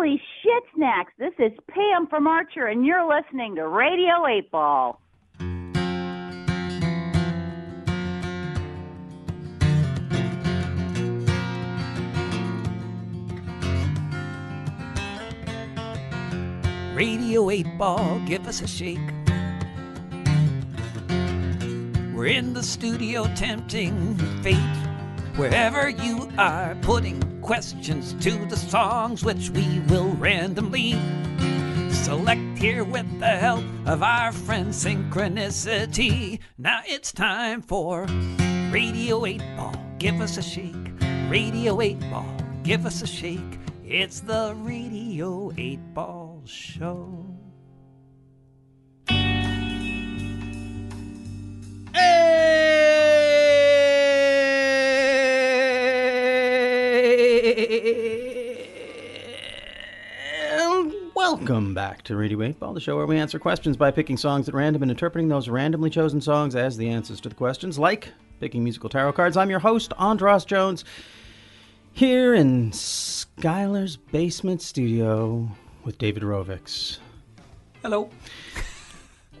Holy shit snacks! This is Pam from Archer, and you're listening to Radio 8 Ball. Radio 8 Ball, give us a shake. We're in the studio tempting fate. Wherever you are, putting questions to the songs which we will randomly select here with the help of our friend Synchronicity. Now it's time for Radio 8 Ball, give us a shake. Radio 8 Ball, give us a shake. It's the Radio 8 Ball Show. Welcome back to Radio 8 Ball, the show where we answer questions by picking songs at random and interpreting those randomly chosen songs as the answers to the questions, like picking musical tarot cards. I'm your host, Andros Jones, here in Skylar's basement studio with David Rovics. Hello.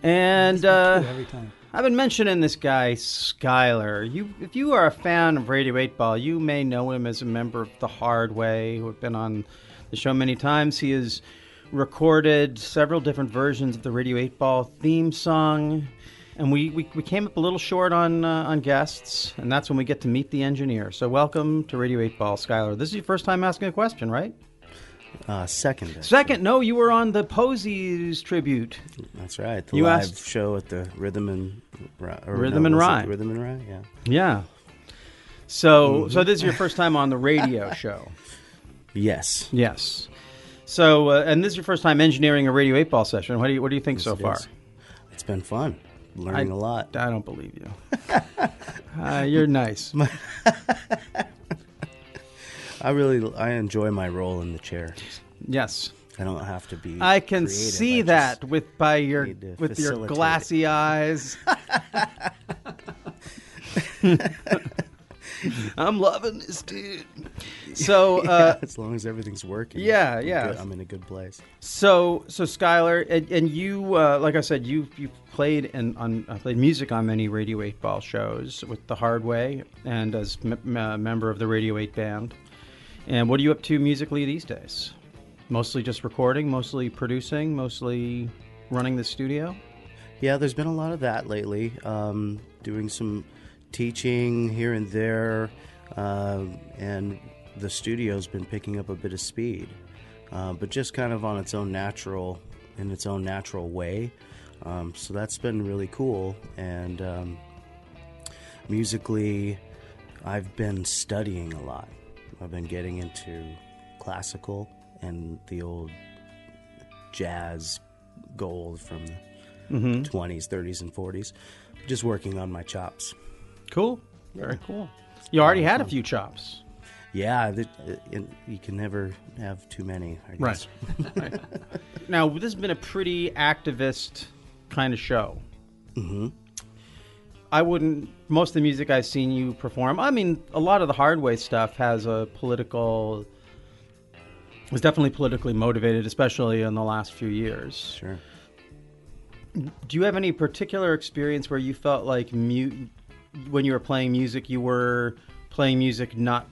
And uh, Every time. I've been mentioning this guy, Skylar. You, if you are a fan of Radio 8 Ball, you may know him as a member of The Hard Way, who have been on the show many times. He has recorded several different versions of the Radio 8 Ball theme song. And we, we, we came up a little short on uh, on guests, and that's when we get to meet the engineer. So welcome to Radio 8 Ball, Skylar. This is your first time asking a question, right? Uh, second. actually. Second, no, you were on the Posies tribute. That's right. The You live asked- show at the Rhythm and Rhythm no, and it Rhythm and Rye. Yeah. Yeah. So, so this is your first time on the radio show. Yes. Yes. So, uh, and this is your first time engineering a Radio 8 Ball session. What do you, what do you think so it far? is. It's been fun. Learning I- a lot. I don't believe you. uh, you're nice. I really I enjoy my role in the chair. Yes. I don't have to be. I can creative. see I that with by your with your facilitate glassy eyes. I'm loving this dude. So, uh, as long as everything's working. Yeah, I'm yeah. good- I'm in a good place. So, so Skylar, and, and you, uh, like I said, you you played and on uh, played music on many Radio Eight Ball shows with the Hard Way, and as m- m- a member of the Radio Eight band. And what are you up to musically these days? Mostly just recording, mostly producing, mostly running the studio. Yeah, there's been a lot of that lately. Um, doing some teaching here and there, uh, and the studio's been picking up a bit of speed, uh, but just kind of on its own natural, in its own natural way. Um, so that's been really cool. And um, musically, I've been studying a lot. I've been getting into classical and the old jazz gold from the 20s, 30s, and 40s. Just working on my chops. Cool, very cool. You already had a few chops, Yeah, th- you can never have too many. I guess. right? Now this has been a pretty activist kind of show. hmm I wouldn't. Most of the music I've seen you perform, I mean, a lot of the hard way stuff has a political. Was definitely politically motivated, especially in the last few years. Sure. Do you have any particular experience where you felt like mu- when you were playing music, you were playing music not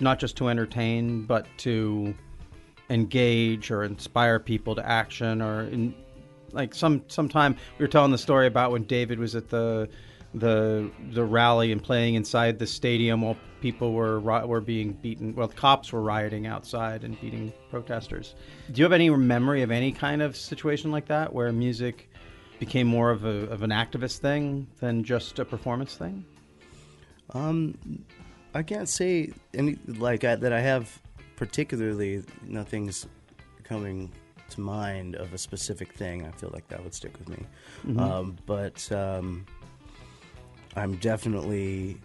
not just to entertain, but to engage or inspire people to action, or in, like some sometime we were telling the story about when David was at the the the rally and playing inside the stadium while people were were being beaten. Well, cops were rioting outside and beating protesters. Do you have any memory of any kind of situation like that where music became more of a of an activist thing than just a performance thing? Um, I can't say any like I, that. I have particularly nothing's coming to mind of a specific thing. I feel like that would stick with me. Um, but um, I'm definitely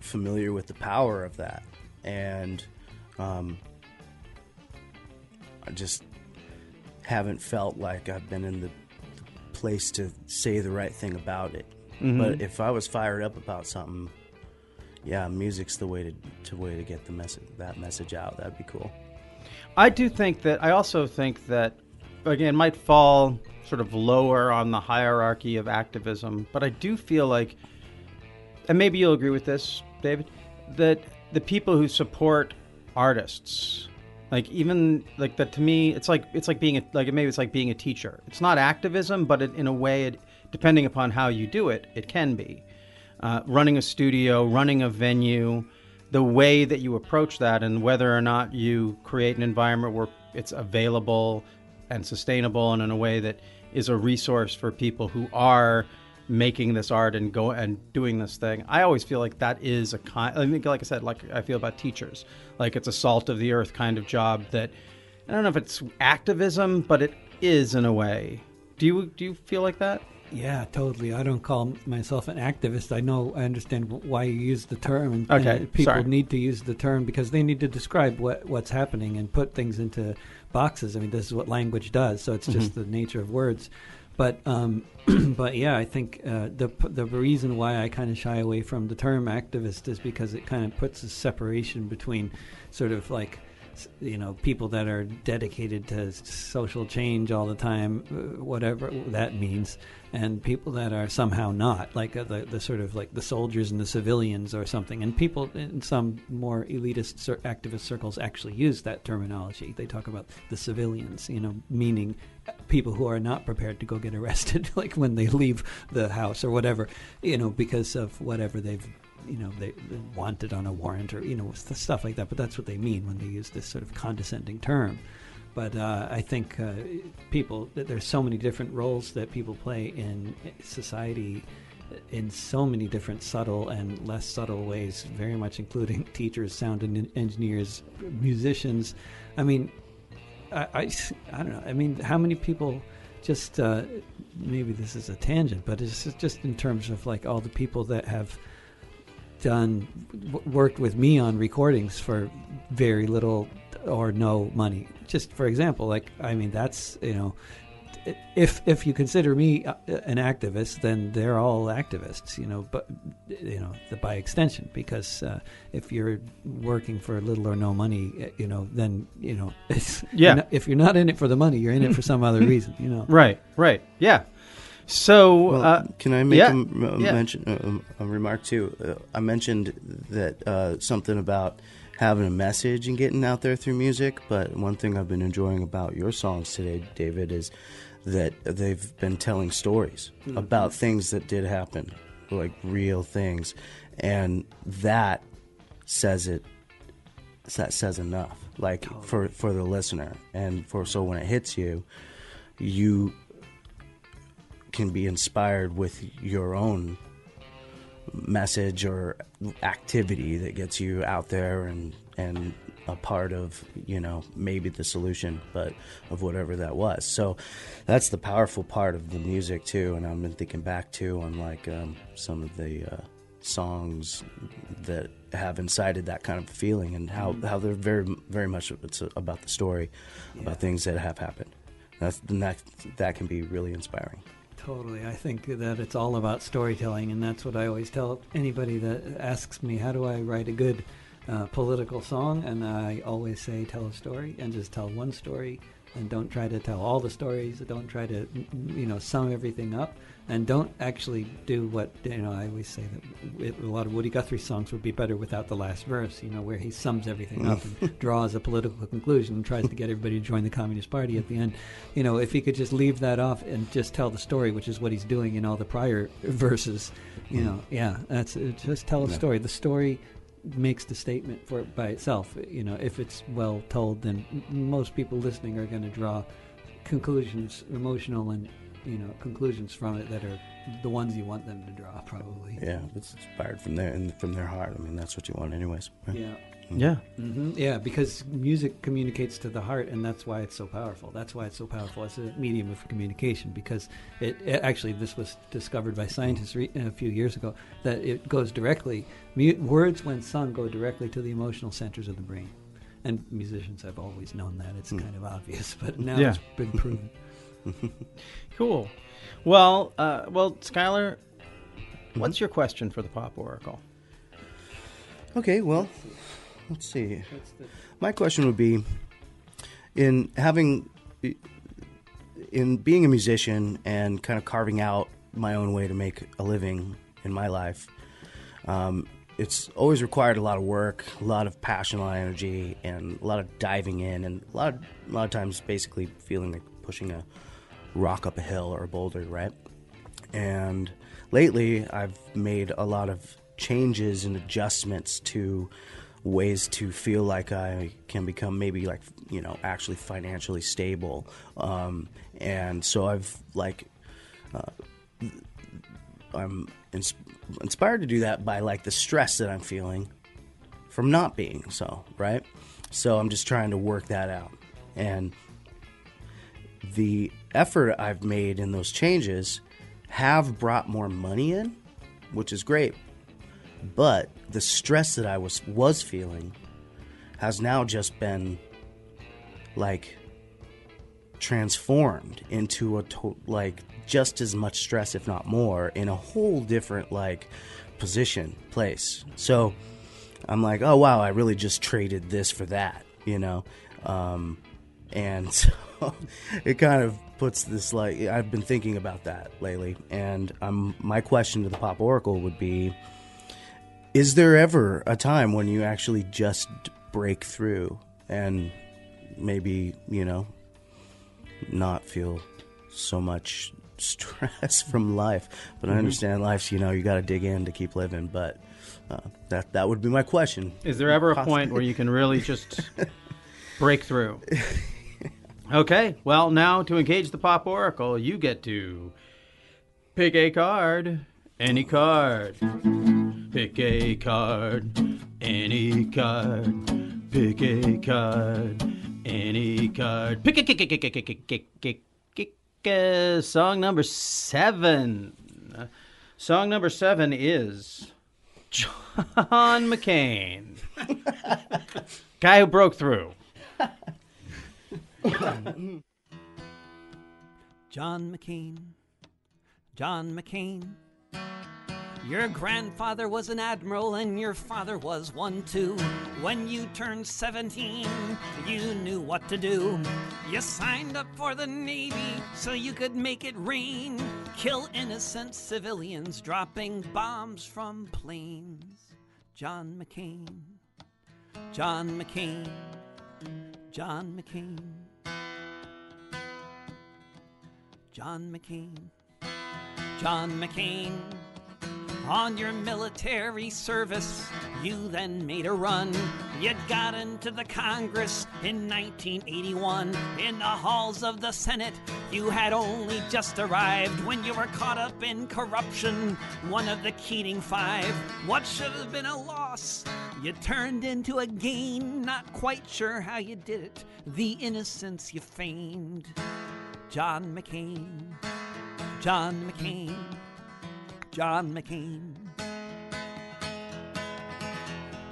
familiar with the power of that, and um, I just haven't felt like I've been in the place to say the right thing about it. Mm-hmm. But if I was fired up about something, yeah, music's the way to, to way to get the message that message out. That'd be cool. I do think that. I also think that, again, might fall sort of lower on the hierarchy of activism, but I do feel like, and maybe you'll agree with this, David, that the people who support artists, like even like that to me, it's like it's like being a, like maybe it's like being a teacher. It's not activism, but it, in a way, it, depending upon how you do it, it can be. Uh, running a studio, running a venue, the way that you approach that, and whether or not you create an environment where it's available and sustainable, and in a way that is a resource for people who are making this art and go and doing this thing. I always feel like that is a kind. I mean, like I said, like I feel about teachers, like it's a salt of the earth kind of job that I don't know if it's activism, but it is in a way. Do you do you feel like that? Yeah, totally. I don't call myself an activist. I know, I understand why you use the term, and, Okay, and people sorry. need to use the term because they need to describe what what's happening and put things into boxes. I mean, this is what language does, so it's just mm-hmm. the nature of words. But um, but yeah, I think uh, the the reason why I kind of shy away from the term activist is because it kind of puts a separation between sort of like you know people that are dedicated to social change all the time, uh, whatever that means, and people that are somehow not, like uh, the the sort of like the soldiers and the civilians or something. And people in some more elitist activist circles actually use that terminology. They talk about the civilians, you know, meaning people who are not prepared to go get arrested, like when they leave the house or whatever, you know, because of whatever they've you know they wanted on a warrant or you know stuff like that but that's what they mean when they use this sort of condescending term but uh, I think uh, people th- there's so many different roles that people play in society in so many different subtle and less subtle ways very much including teachers sound engineers musicians I mean I, I, I don't know. I mean, how many people just uh, maybe this is a tangent, but it's just in terms of like all the people that have done w- worked with me on recordings for very little or no money. Just for example, like I mean, that's you know. If if you consider me uh, an activist, then they're all activists, you know. But you know, the, by extension, because uh, if you're working for little or no money, uh, you know, then you know, it's, Yeah. you're not- if you're not in it for the money, you're in it for some other reason, you know. Right, right, yeah. So, Well, uh, can I make yeah, a, m- a yeah. mention a, a remark too? Uh, I mentioned that uh, something about having a message and getting out there through music. But one thing I've been enjoying about your songs today, David, is that they've been telling stories Mm-hmm. about things that did happen, like real things, and that says it. That says enough, like for for the listener, and for so when it hits you, you can be inspired with your own message or activity that gets you out there and and a part of you know maybe the solution but of whatever that was. So that's the powerful part of the music too and i've been thinking back to on like um, some of the uh, songs that have incited that kind of feeling and how, how they're very very much it's about the story about things that have happened. That's that that can be really inspiring Totally. I think that it's all about storytelling, and that's what I always tell anybody that asks me, how do I write a good uh, political song? And I always say, tell a story and just tell one story. And don't try to tell all the stories. Don't try to, you know, sum everything up. And don't actually do what, you know, I always say that it, a lot of Woody Guthrie songs would be better without the last verse, you know, where he sums everything up and draws a political conclusion and tries to get everybody to join the Communist Party at the end. You know, if he could just leave that off and just tell the story, which is what he's doing in all the prior verses, you know, hmm. yeah, that's it, just tell a story. The story makes the statement for by itself. You know, if it's well told, then m- most people listening are going to draw conclusions, emotional and you know conclusions from it that are the ones you want them to draw, probably. Yeah, it's inspired from their and from their heart. I mean, that's what you want, anyways. right? Yeah. yeah, hmm Yeah, because music communicates to the heart, and that's why it's so powerful. That's why it's so powerful as a medium of communication. Because it, it actually, this was discovered by scientists re- a few years ago that it goes directly. Mu- words, when sung, go directly to the emotional centers of the brain. And musicians have always known that. It's kind of obvious, but now Yeah. it's been proven. cool. Well, uh, well, Skylar, what's your question for the Pop Oracle? Okay, well, let's see. My question would be in having in being a musician and kind of carving out my own way to make a living in my life, um, it's always required a lot of work, a lot of passion, a lot of energy, and a lot of diving in, and a lot of, a lot of times basically feeling like pushing a rock up a hill or a boulder, right? And lately, I've made a lot of changes and adjustments to ways to feel like I can become maybe like you know actually financially stable, um, and so I've like uh, I'm ins- inspired to do that by like the stress that I'm feeling from not being so right. So I'm just trying to work that out, and the effort I've made in those changes have brought more money in, which is great. But the stress that I was was feeling has now just been like transformed into a to- like just as much stress if not more in a whole different like position place so i'm like oh wow i really just traded this for that you know um, and so it kind of puts this like i've been thinking about that lately and um, my question to the pop oracle would be is there ever a time when you actually just break through and maybe you know not feel so much stress from life? But i understand life's you know you got to dig in to keep living but uh, that that would be my question. Is there ever a point where you can really just break through? Okay, well, now to engage the Pop Oracle, you get to pick a card, any card. Pick a card, any card. Pick a card, any card. Pick a kick, kick, kick, kick, kick, kick, kick, kick. Uh, song number seven. Uh, song number seven is John McCain, guy who broke through. John McCain. John McCain. Your grandfather was an admiral and your father was one too. When you turned 17, you knew what to do. You signed up for the Navy so you could make it rain, kill innocent civilians dropping bombs from planes. John McCain. John McCain. John McCain. John McCain. John McCain. On your military service, you then made a run. You got into the Congress in 1981. In the halls of the Senate, you had only just arrived when you were caught up in corruption. One of the Keating Five. What should have been a loss? You turned into a gain, not quite sure how you did it. The innocence you feigned. John McCain. John McCain. John McCain.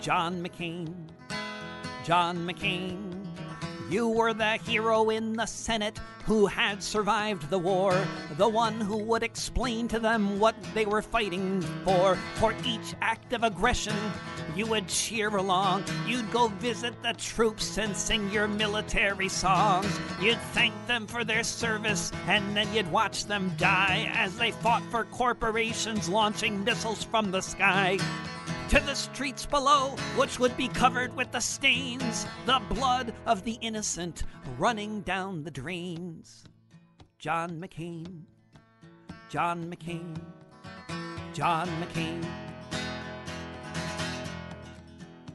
John McCain. John McCain. You were the hero in the Senate who had survived the war, the one who would explain to them what they were fighting for. For each act of aggression, you would cheer along. You'd go visit the troops and sing your military songs. You'd thank them for their service, and then you'd watch them die as they fought for corporations launching missiles from the sky to the streets below, which would be covered with the stains, the blood of the innocent running down the drains. John McCain, John McCain, John McCain,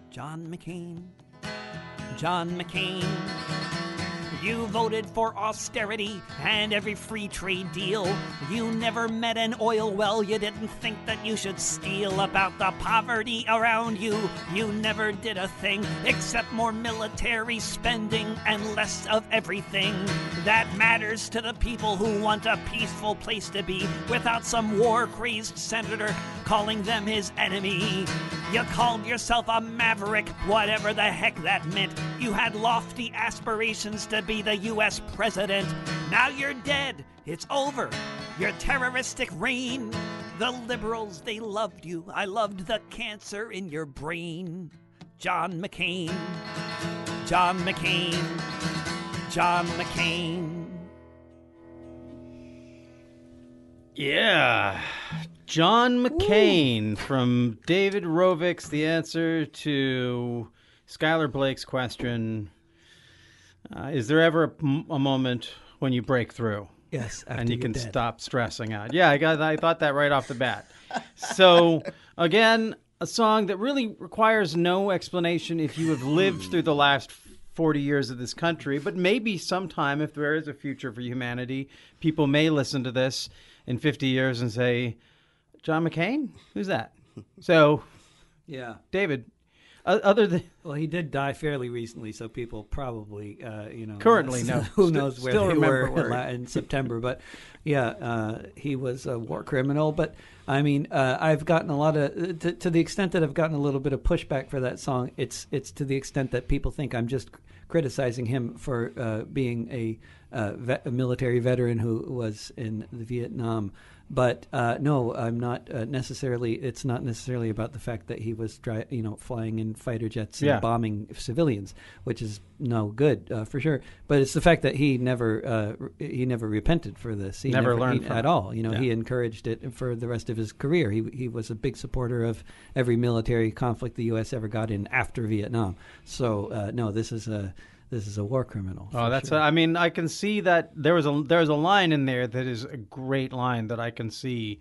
John McCain, John McCain. You voted for austerity and every free trade deal. You never met an oil well you didn't think that you should steal about the poverty around you. You never did a thing except more military spending and less of everything that matters to the people who want a peaceful place to be without some war crazed senator calling them his enemy. You called yourself a maverick, whatever the heck that meant. You had lofty aspirations to be the U.S. president. Now you're dead. It's over. Your terroristic reign. The liberals, they loved you. I loved the cancer in your brain. John McCain. John McCain. John McCain. Yeah. John McCain from David Rovics' The Answer to Skylar Blake's question uh, Is there ever a, a moment when you break through? Yes, and you can dead. stop stressing out. Yeah, I got. I thought that right off the bat. So again, a song that really requires no explanation if you have lived through the last forty years of this country. But maybe sometime, if there is a future for humanity, people may listen to this in fifty years and say, "John McCain, who's that?" So, Yeah. David, other than Well, he did die fairly recently, so people probably, uh, you know, Currently know. who knows where still they were where he- in September. But yeah, uh, he was a war criminal. But I mean, uh, I've gotten a lot of to, to the extent that I've gotten a little bit of pushback for that song. It's it's to the extent that people think I'm just criticizing him for uh, being a, uh, vet, a military veteran who was in the Vietnam. But uh, no, I'm not uh, necessarily. It's not necessarily about the fact that he was, dri- you know, flying in fighter jets and Yeah. bombing civilians, which is no good uh, for sure. But it's the fact that he never uh, he never repented for this. He Never learned he- at all. You know, he encouraged it for the rest of his career. He he was a big supporter of every military conflict the U.S. ever got in after Vietnam. So uh, no, this is a this is a war criminal. Oh, that's. sure. A, I mean, I can see that there was a there's a line in there that is a great line that I can see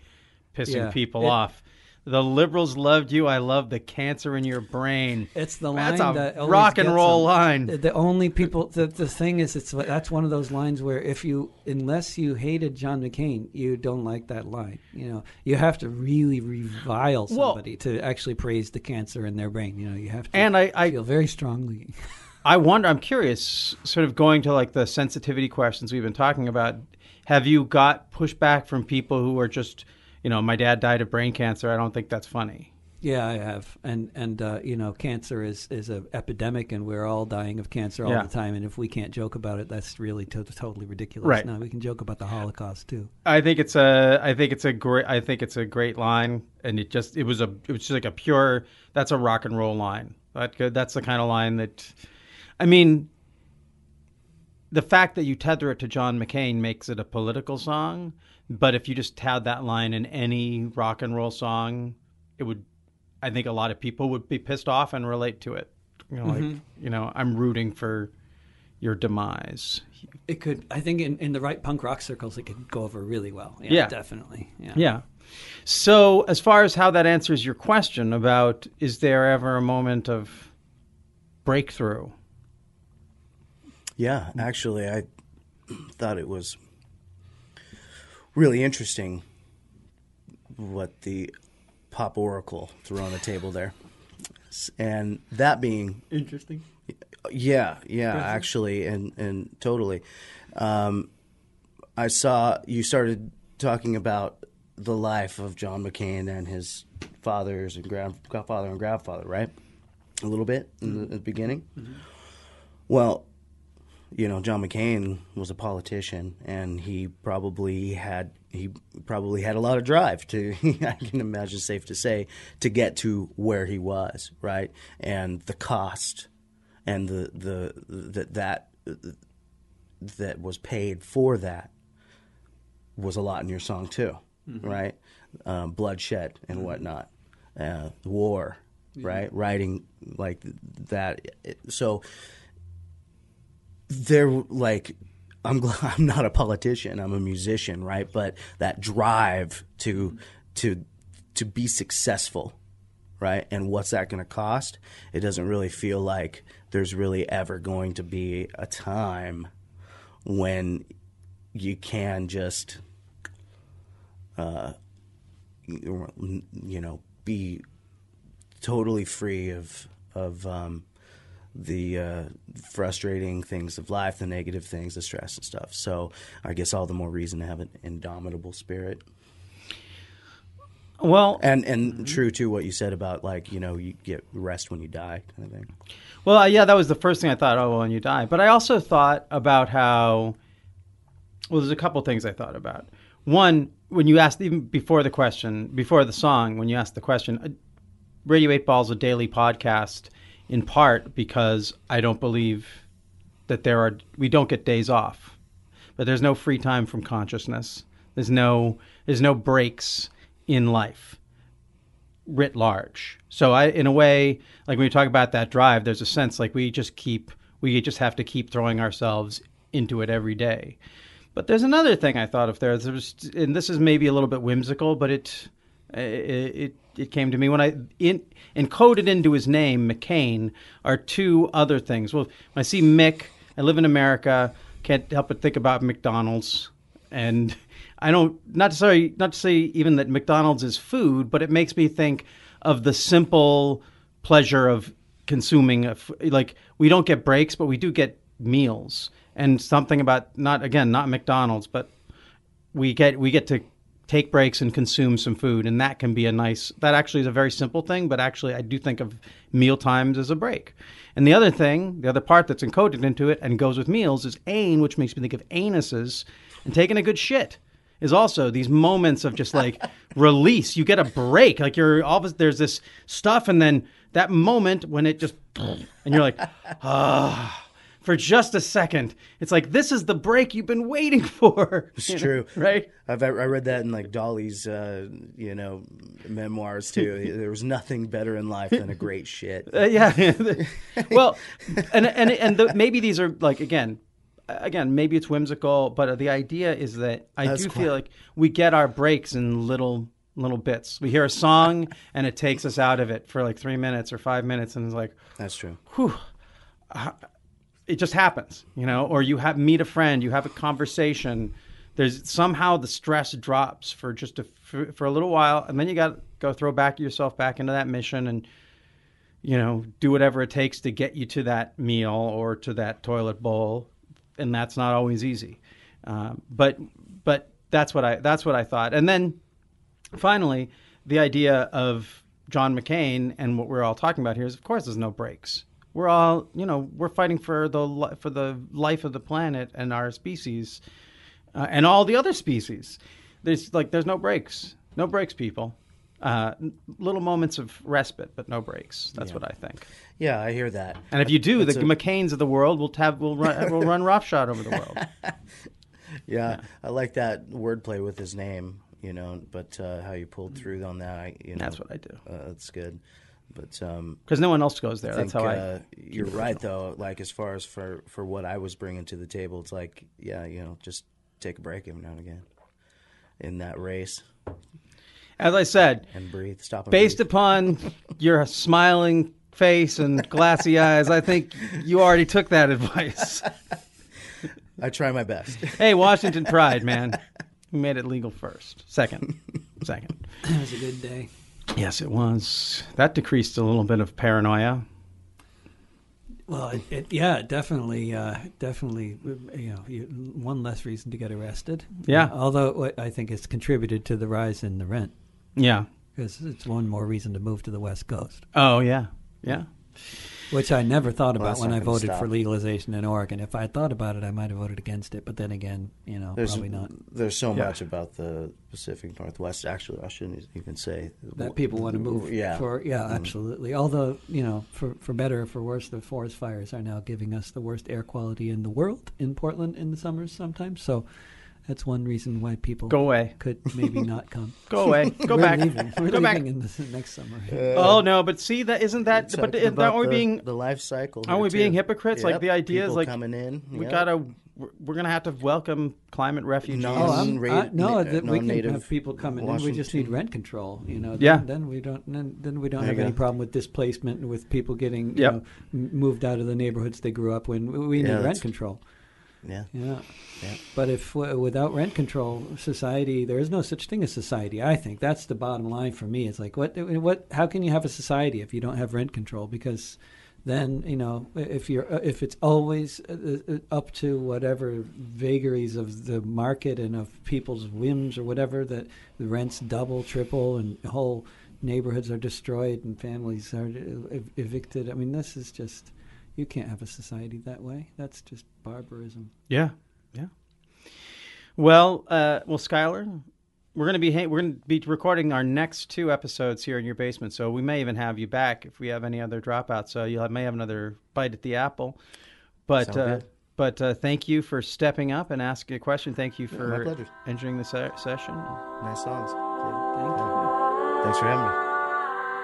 pissing Yeah. people It- off. The liberals loved you. I love the cancer in your brain. It's the line That's a that rock and roll them. line. The- only people, the, the thing is, it's that's one of those lines where if you, unless you hated John McCain, you don't like that line. You know, you have to really revile Well- somebody to actually praise the cancer in their brain. You know, you have to And I, I feel very strongly. I wonder. I'm curious. Sort of going to like the sensitivity questions we've been talking about. Have you got pushback from people who are just, you know, my dad died of brain cancer. I don't think that's funny. Yeah, I have, and and uh, you know, cancer is is an epidemic, and we're all dying of cancer all Yeah. the time. And if we can't joke about it, that's really to- totally ridiculous. Right. No, we can joke about the Holocaust too. I think it's a I think it's a great I think it's a great line and it just it was a it was just like a pure that's a rock and roll line. That that's the kind of line that I mean the fact that you tether it to John McCain makes it a political song, but if you just had that line in any rock and roll song, it would I think a lot of people would be pissed off and relate to it. You know, like, mm-hmm. you know, I'm rooting for your demise. It could, I think, in, in the right punk rock circles, it could go over really well. Yeah, Yeah. definitely. Yeah. Yeah. So, as far as how that answers your question about is there ever a moment of breakthrough? Yeah, actually, I thought it was really interesting what the pop oracle threw on the table there. And that being Interesting. yeah, yeah, actually, and and totally. Um, I saw you started talking about the life of John McCain and his fathers and grandfather and grandfather, right? A little bit in the, at the beginning. Well, you know, John McCain was a politician, and he probably had he probably had a lot of drive to. I can imagine, safe to say, to get to where he was, right? And the cost, and the the that that that was paid for that was a lot in your song too, right? Um, bloodshed and whatnot, uh, war, right? Writing like that. So they're like I'm glad I'm not a politician. I'm a musician, right? But that drive to to to be successful, right? And what's that going to cost? It doesn't really feel like there's really ever going to be a time when you can just uh you you know be totally free of of um the uh, frustrating things of life, the negative things, the stress and stuff. So I guess all the more reason to have an indomitable spirit. Well, And and true to what you said about like you know you get rest when you die kind of thing. well, yeah, that was the first thing I thought. Oh, well, when you die, but I also thought about how. Well, there's a couple things I thought about. One, when you asked even before the question, before the song, when you asked the question, uh, Radio Eight Ball is a daily podcast, in part because I don't believe that there are we don't get days off, but there's no free time from consciousness. There's no there's no breaks in life writ large. So I, in a way, like when we talk about that drive, there's a sense like we just keep, we just have to keep throwing ourselves into it every day. But there's another thing I thought of there. There's, and this is maybe a little bit whimsical, but it, it, it, it came to me when I in, encoded into his name, McCain, are two other things. Well, when I see Mick, I live in America, can't help but think about McDonald's and I don't not to say not to say even that McDonald's is food, but it makes me think of the simple pleasure of consuming. A like we don't get breaks, but we do get meals, and something about not again not McDonald's, but we get we get to take breaks and consume some food, and that can be a nice. That actually is a very simple thing, but actually I do think of meal times as a break. And the other thing, the other part that's encoded into it and goes with meals is ain, which makes me think of anuses and taking a good shit is also these moments of just like release. You get a break. Like you're all there's this stuff, and then that moment when it just and you're like, ah. For just a second, it's like this is the break you've been waiting for. It's true, right? I've I read that in like Dolly's, uh, you know, memoirs too. there was nothing better in life than a great shit. Uh, yeah. well, and and and the, maybe these are like again, again, maybe it's whimsical, but the idea is that I That's do quite- feel like we get our breaks in little little bits. We hear a song and it takes us out of it for like three minutes or five minutes, and it's like, That's true. whew, it just happens, you know. Or you have meet a friend, you have a conversation. There's somehow the stress drops for just a for, for a little while, and then you got to go throw back yourself back into that mission and you know do whatever it takes to get you to that meal or to that toilet bowl, and that's not always easy. Um, but but that's what I that's what I thought, and then finally, the idea of John McCain and what we're all talking about here is, of course, there's no breaks. We're all, you know, we're fighting for the for the life of the planet and our species, uh, and all the other species. There's like there's no breaks, no breaks, people. Uh, little moments of respite, but no breaks. That's what I think. Yeah, I hear that. And if you do, the a- McCains of the world will have will run will run roughshod over the world. Yeah, I like that wordplay with his name. You know, but uh, how you pulled through on that, I, you know, That's what I do uh, that's good. But um, because no one else goes there. I That's think, how I. uh, you're right though. Like as far as for for what I was bringing to the table, it's like yeah, you know, just take a break every now and again in that race As I said, and breathe. Stop. And based breathe. upon your smiling face and glassy eyes, I think you already took that advice. I try my best. hey, Washington Pride, man. We made it legal first. Second. Second. It was a good day. Yes, it was. That decreased a little bit of paranoia. Well, it, it, yeah, definitely, uh, definitely. You know, you, one less reason to get arrested. Yeah. Uh, although I think it's contributed to the rise in the rent Yeah. because it's one more reason to move to the West Coast, Oh, yeah. Yeah. Which I never thought about that's when I voted stop. for legalization in Oregon. If I had thought about it, I might have voted against it. But then again, you know, There's probably not. there's so Yeah. much about the Pacific Northwest. Actually, I shouldn't even say that people want to move Yeah, for yeah Mm. absolutely although you know for for better or for worse the forest fires are now giving us the worst air quality in the world in portland in the summers sometimes so that's one reason why people Go away. could maybe not come Go away. Go we're back. leaving. we're Go leaving back. in the next summer uh, Oh no, but see that isn't that but Talking aren't about we the, being the life cycle? aren't here, we being too. hypocrites? Like the idea is like coming in. we yep. gotta we're, we're gonna have to welcome climate refugees. No, Oh, I'm, Non-ra- I, no, na- we can non-native have people coming in. We just need rent control. You know. Then, Yeah. Then we don't. Then, then we don't There have any go. problem with displacement and with people getting you know moved out of the neighborhoods they grew up in. We- We need Yeah, rent control. Yeah. Yeah. Yeah. But if w- without rent control, society there is no such thing as society. I think that's the bottom line for me. It's like what what how can you have a society if you don't have rent control? Because then you know if you're uh, if it's always uh, uh, up to whatever vagaries of the market and of people's whims or whatever that the rents double, triple, and whole neighborhoods are destroyed and families are uh, ev- evicted. I mean, this is just you can't have a society that way. That's just barbarism. Yeah, yeah. Well, uh, well, Skylar, we're gonna be ha- we're gonna be recording our next two episodes here in your basement, so we may even have you back if we have any other dropouts. So you may have another bite at the apple. But uh. But uh, thank you for stepping up and asking a question. Thank you for pleasure. entering the se- session. Nice songs. Thank you. Thanks for having me.